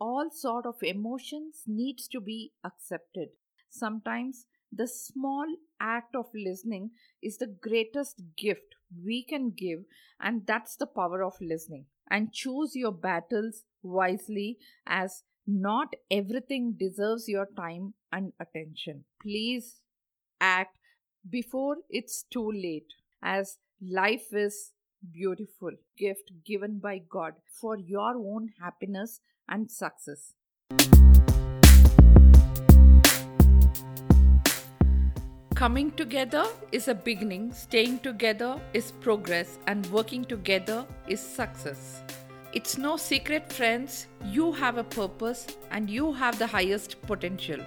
all sort of emotions needs to be accepted. Sometimes the small act of listening is the greatest gift we can give and that's the power of listening. And choose your battles wisely as not everything deserves your time and attention. Please act before it's too late as life is beautiful. Gift given by god for your own happiness and success Coming together is a beginning, staying together is progress, and working together is success. It's no secret, friends, you have a purpose and you have the highest potential.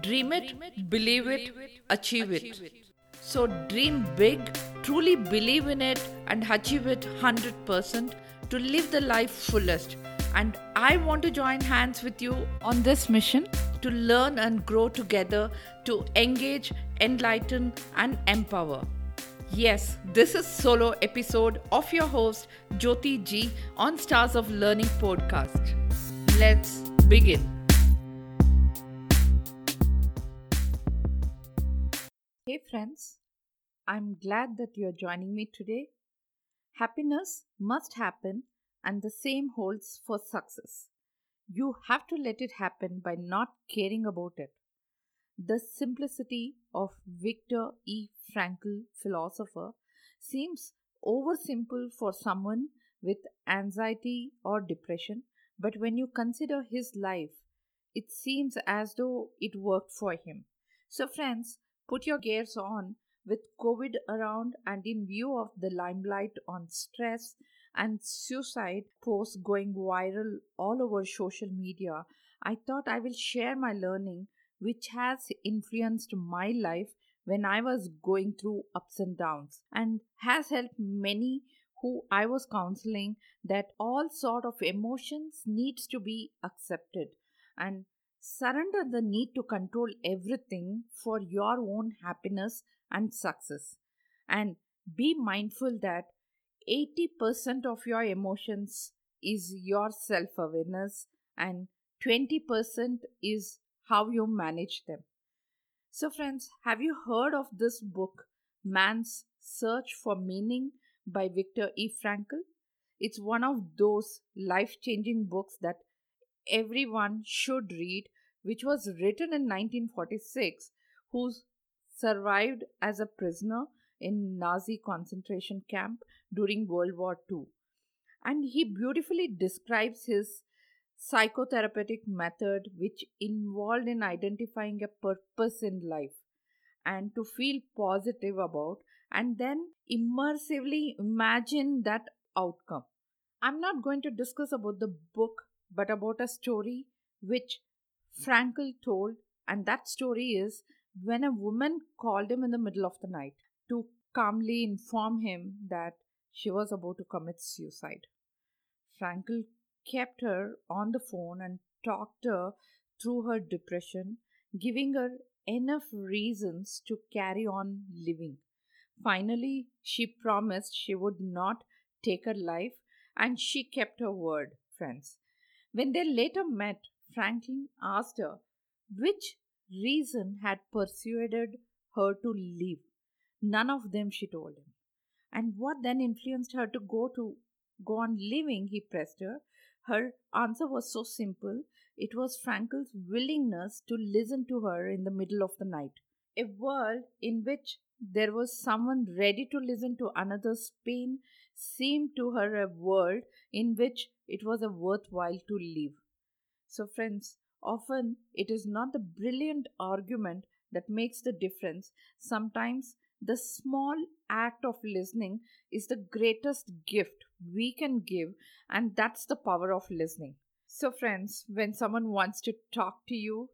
Dream it, believe it, achieve it. So, dream big, truly believe in it, and achieve it 100% to live the life fullest. And I want to join hands with you on this mission to learn and grow together, to engage, enlighten, and empower. Yes, this is solo episode of your host Jyoti G on Stars of Learning podcast. Let's begin. Hey friends, I'm glad that you're joining me today. Happiness must happen and the same holds for success. You have to let it happen by not caring about it. The simplicity of Viktor E. Frankl, philosopher, seems oversimple for someone with anxiety or depression, but when you consider his life, it seems as though it worked for him. So, friends, put your gears on with COVID around and in view of the limelight on stress and suicide posts going viral all over social media, I thought I will share my learning which has influenced my life when I was going through ups and downs and has helped many who I was counseling that all sort of emotions needs to be accepted and surrender the need to control everything for your own happiness and success. And be mindful that 80% of your emotions is your self awareness and 20% is how you manage them. So, friends, have you heard of this book, Man's Search for Meaning by Viktor E. Frankl? It's one of those life changing books that everyone should read, which was written in 1946, who survived as a prisoner in Nazi concentration camp during World War II. And he beautifully describes his psychotherapeutic method which involved in identifying a purpose in life and to feel positive about and then immersively imagine that outcome. I'm not going to discuss about the book but about a story which frankl told. And that story is when a woman called him in the middle of the night to calmly inform him that she was about to commit suicide. Frankl kept her on the phone and talked her through her depression, giving her enough reasons to carry on living. Finally, she promised she would not take her life, and she kept her word, friends. When they later met, Frankl asked her which reason had persuaded her to leave. None of them, she told him. And what then influenced her to go to go on living? He pressed her. Her answer was so simple. It was Frankl's willingness to listen to her in the middle of the night. A world in which there was someone ready to listen to another's pain seemed to her a world in which it was a worthwhile to live. So, friends, often it is not the brilliant argument that makes the difference. Sometimes the small act of listening is the greatest gift we can give, and that's the power of listening. So, friends, when someone wants to talk to you,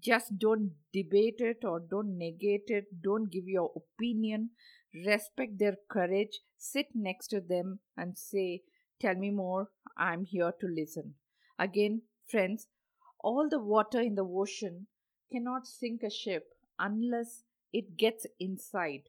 just don't debate it or don't negate it, don't give your opinion, respect their courage, sit next to them and say, Tell me more, I'm here to listen. Again, friends, all the water in the ocean cannot sink a ship unless it gets inside.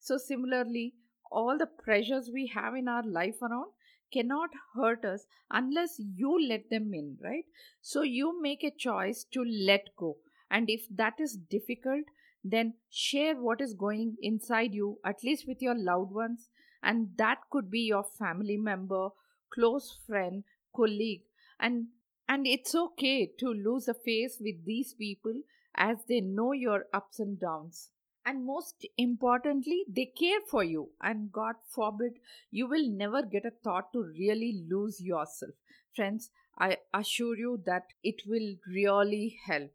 So, similarly, all the pressures we have in our life around cannot hurt us unless you let them in, right? So you make a choice to let go. And if that is difficult, then share what is going inside you, at least with your loved ones. And that could be your family member, close friend, colleague. And and it's okay to lose a face with these people as they know your ups and downs. And most importantly, they care for you. And God forbid, you will never get a thought to really lose yourself. Friends, I assure you that it will really help.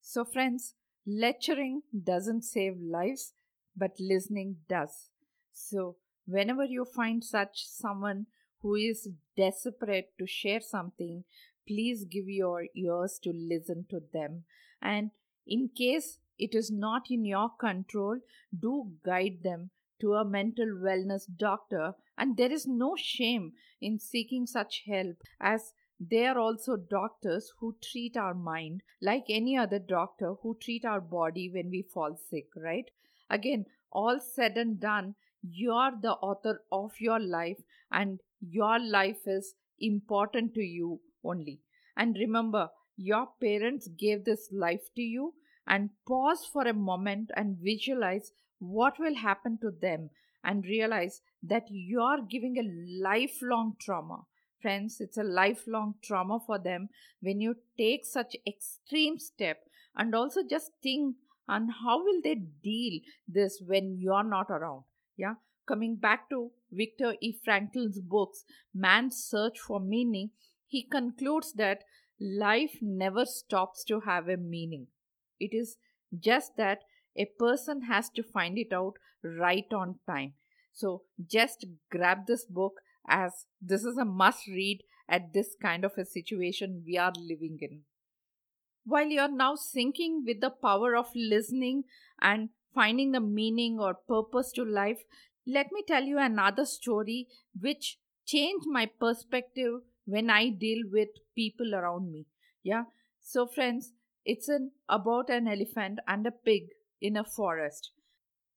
So, friends, lecturing doesn't save lives, but listening does. So, whenever you find such someone who is desperate to share something, please give your ears to listen to them. And in case it is not in your control, do guide them to a mental wellness doctor. And there is no shame in seeking such help, as they are also doctors who treat our mind like any other doctor who treat our body when we fall sick, right? Again, all said and done, you're the author of your life and your life is important to you only. And remember, your parents gave this life to you and pause for a moment and visualize what will happen to them and realize that you're giving a lifelong trauma. Friends it's a lifelong trauma for them when you take such extreme step and also just think on how will they deal this when you're not around. Yeah? Coming back to Viktor E. Frankl's books Man's Search for Meaning he concludes that life never stops to have a meaning it is just that a person has to find it out right on time. So just grab this book as this is a must read at this kind of a situation we are living in. While you are now sinking with the power of listening and finding the meaning or purpose to life, let me tell you another story which changed my perspective when I deal with people around me. Yeah. So, friends, it's an about an elephant and a pig in a forest.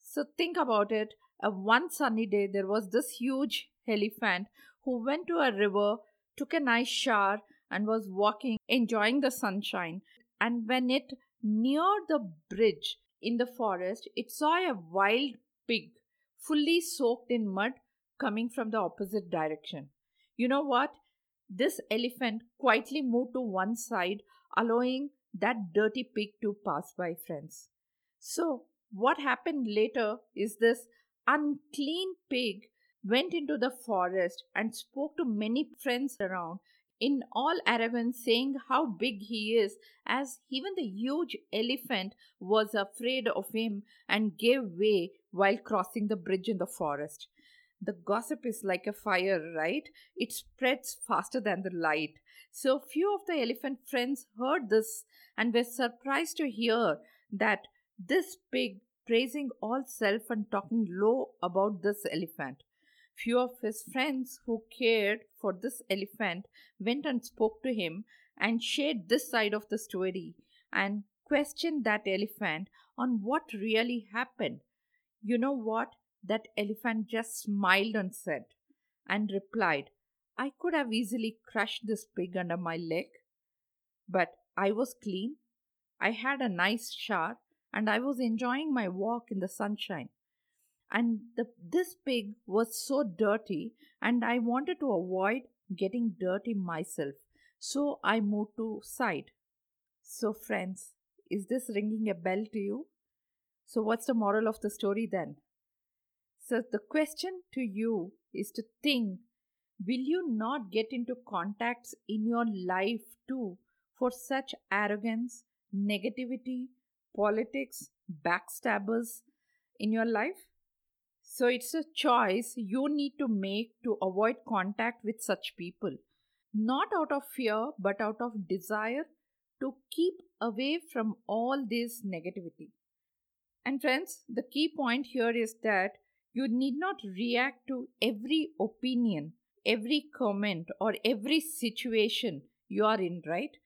So think about it. Uh, one sunny day, there was this huge elephant who went to a river, took a nice shower, and was walking, enjoying the sunshine. And when it neared the bridge in the forest, it saw a wild pig fully soaked in mud coming from the opposite direction. You know what? This elephant quietly moved to one side, allowing that dirty pig to pass by, friends. So, what happened later is this unclean pig went into the forest and spoke to many friends around in all arrogance, saying how big he is, as even the huge elephant was afraid of him and gave way while crossing the bridge in the forest. The gossip is like a fire, right? It spreads faster than the light. So few of the elephant friends heard this and were surprised to hear that this pig praising all self and talking low about this elephant. Few of his friends who cared for this elephant went and spoke to him and shared this side of the story and questioned that elephant on what really happened. You know what? That elephant just smiled and said, and replied, I could have easily crushed this pig under my leg, but I was clean. I had a nice shower and I was enjoying my walk in the sunshine. And the, this pig was so dirty, and I wanted to avoid getting dirty myself. So I moved to side. So, friends, is this ringing a bell to you? So, what's the moral of the story then? So, the question to you is to think will you not get into contacts in your life too for such arrogance, negativity, politics, backstabbers in your life? So it's a choice you need to make to avoid contact with such people. Not out of fear, but out of desire to keep away from all this negativity. And friends, the key point here is that you need not react to every opinion every comment or every situation you are in, right?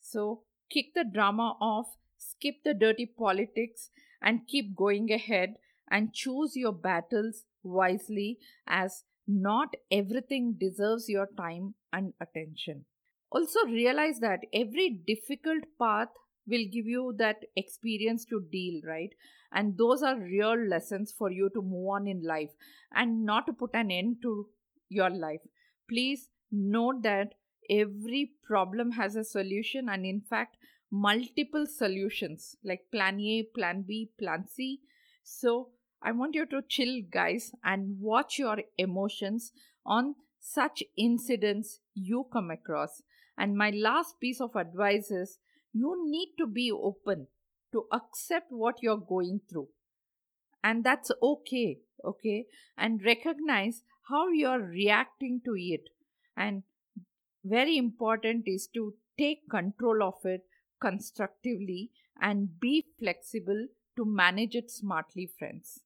So kick the drama off, skip the dirty politics, and keep going ahead and choose your battles wisely as not everything deserves your time and attention. Also, realize that every difficult path will give you that experience to deal, right? And those are real lessons for you to move on in life and not to put an end to your life. Please note that every problem has a solution, and in fact, multiple solutions like plan A, plan B, plan C. So, I want you to chill, guys, and watch your emotions on such incidents you come across. And my last piece of advice is you need to be open to accept what you're going through. And that's okay, okay? And recognize how you're reacting to it. And very important is to take control of it constructively and be flexible to manage it smartly, friends.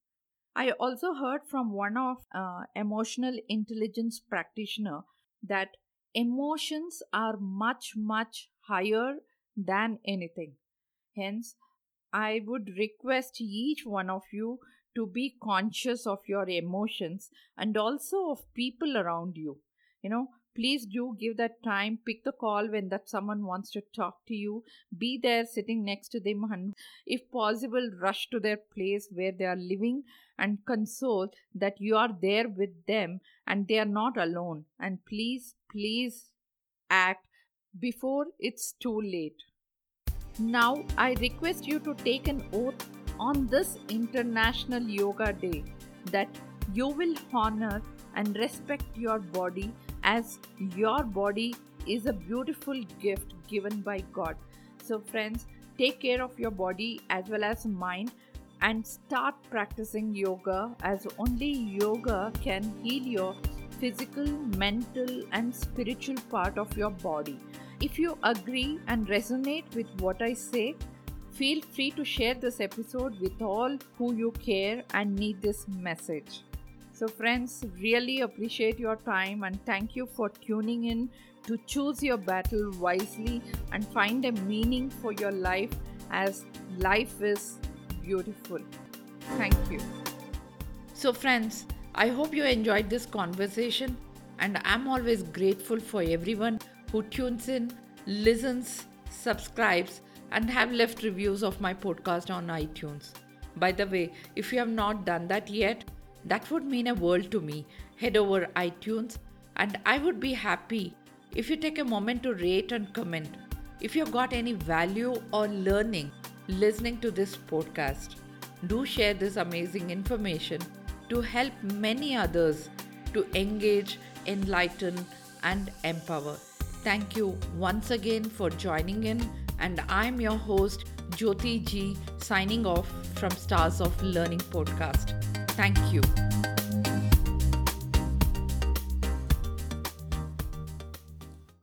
I also heard from one of uh, emotional intelligence practitioner that emotions are much much higher than anything. Hence, I would request each one of you to be conscious of your emotions and also of people around you. You know, please do give that time pick the call when that someone wants to talk to you. Be there sitting next to them and if possible rush to their place where they are living and console that you are there with them and they are not alone. And please please act before it's too late. Now, I request you to take an oath on this International Yoga Day that you will honor and respect your body as your body is a beautiful gift given by God. So, friends, take care of your body as well as mind and start practicing yoga as only yoga can heal your physical, mental, and spiritual part of your body. If you agree and resonate with what I say, feel free to share this episode with all who you care and need this message. So, friends, really appreciate your time and thank you for tuning in to choose your battle wisely and find a meaning for your life as life is beautiful. Thank you. So, friends, I hope you enjoyed this conversation, and I'm always grateful for everyone who tunes in, listens, subscribes, and have left reviews of my podcast on iTunes. By the way, if you have not done that yet, that would mean a world to me. Head over iTunes, and I would be happy if you take a moment to rate and comment. If you got any value or learning listening to this podcast, do share this amazing information to help many others to engage, enlighten, and empower. Thank you once again for joining in, and I'm your host, Jyoti G, signing off from Stars of Learning podcast. Thank you.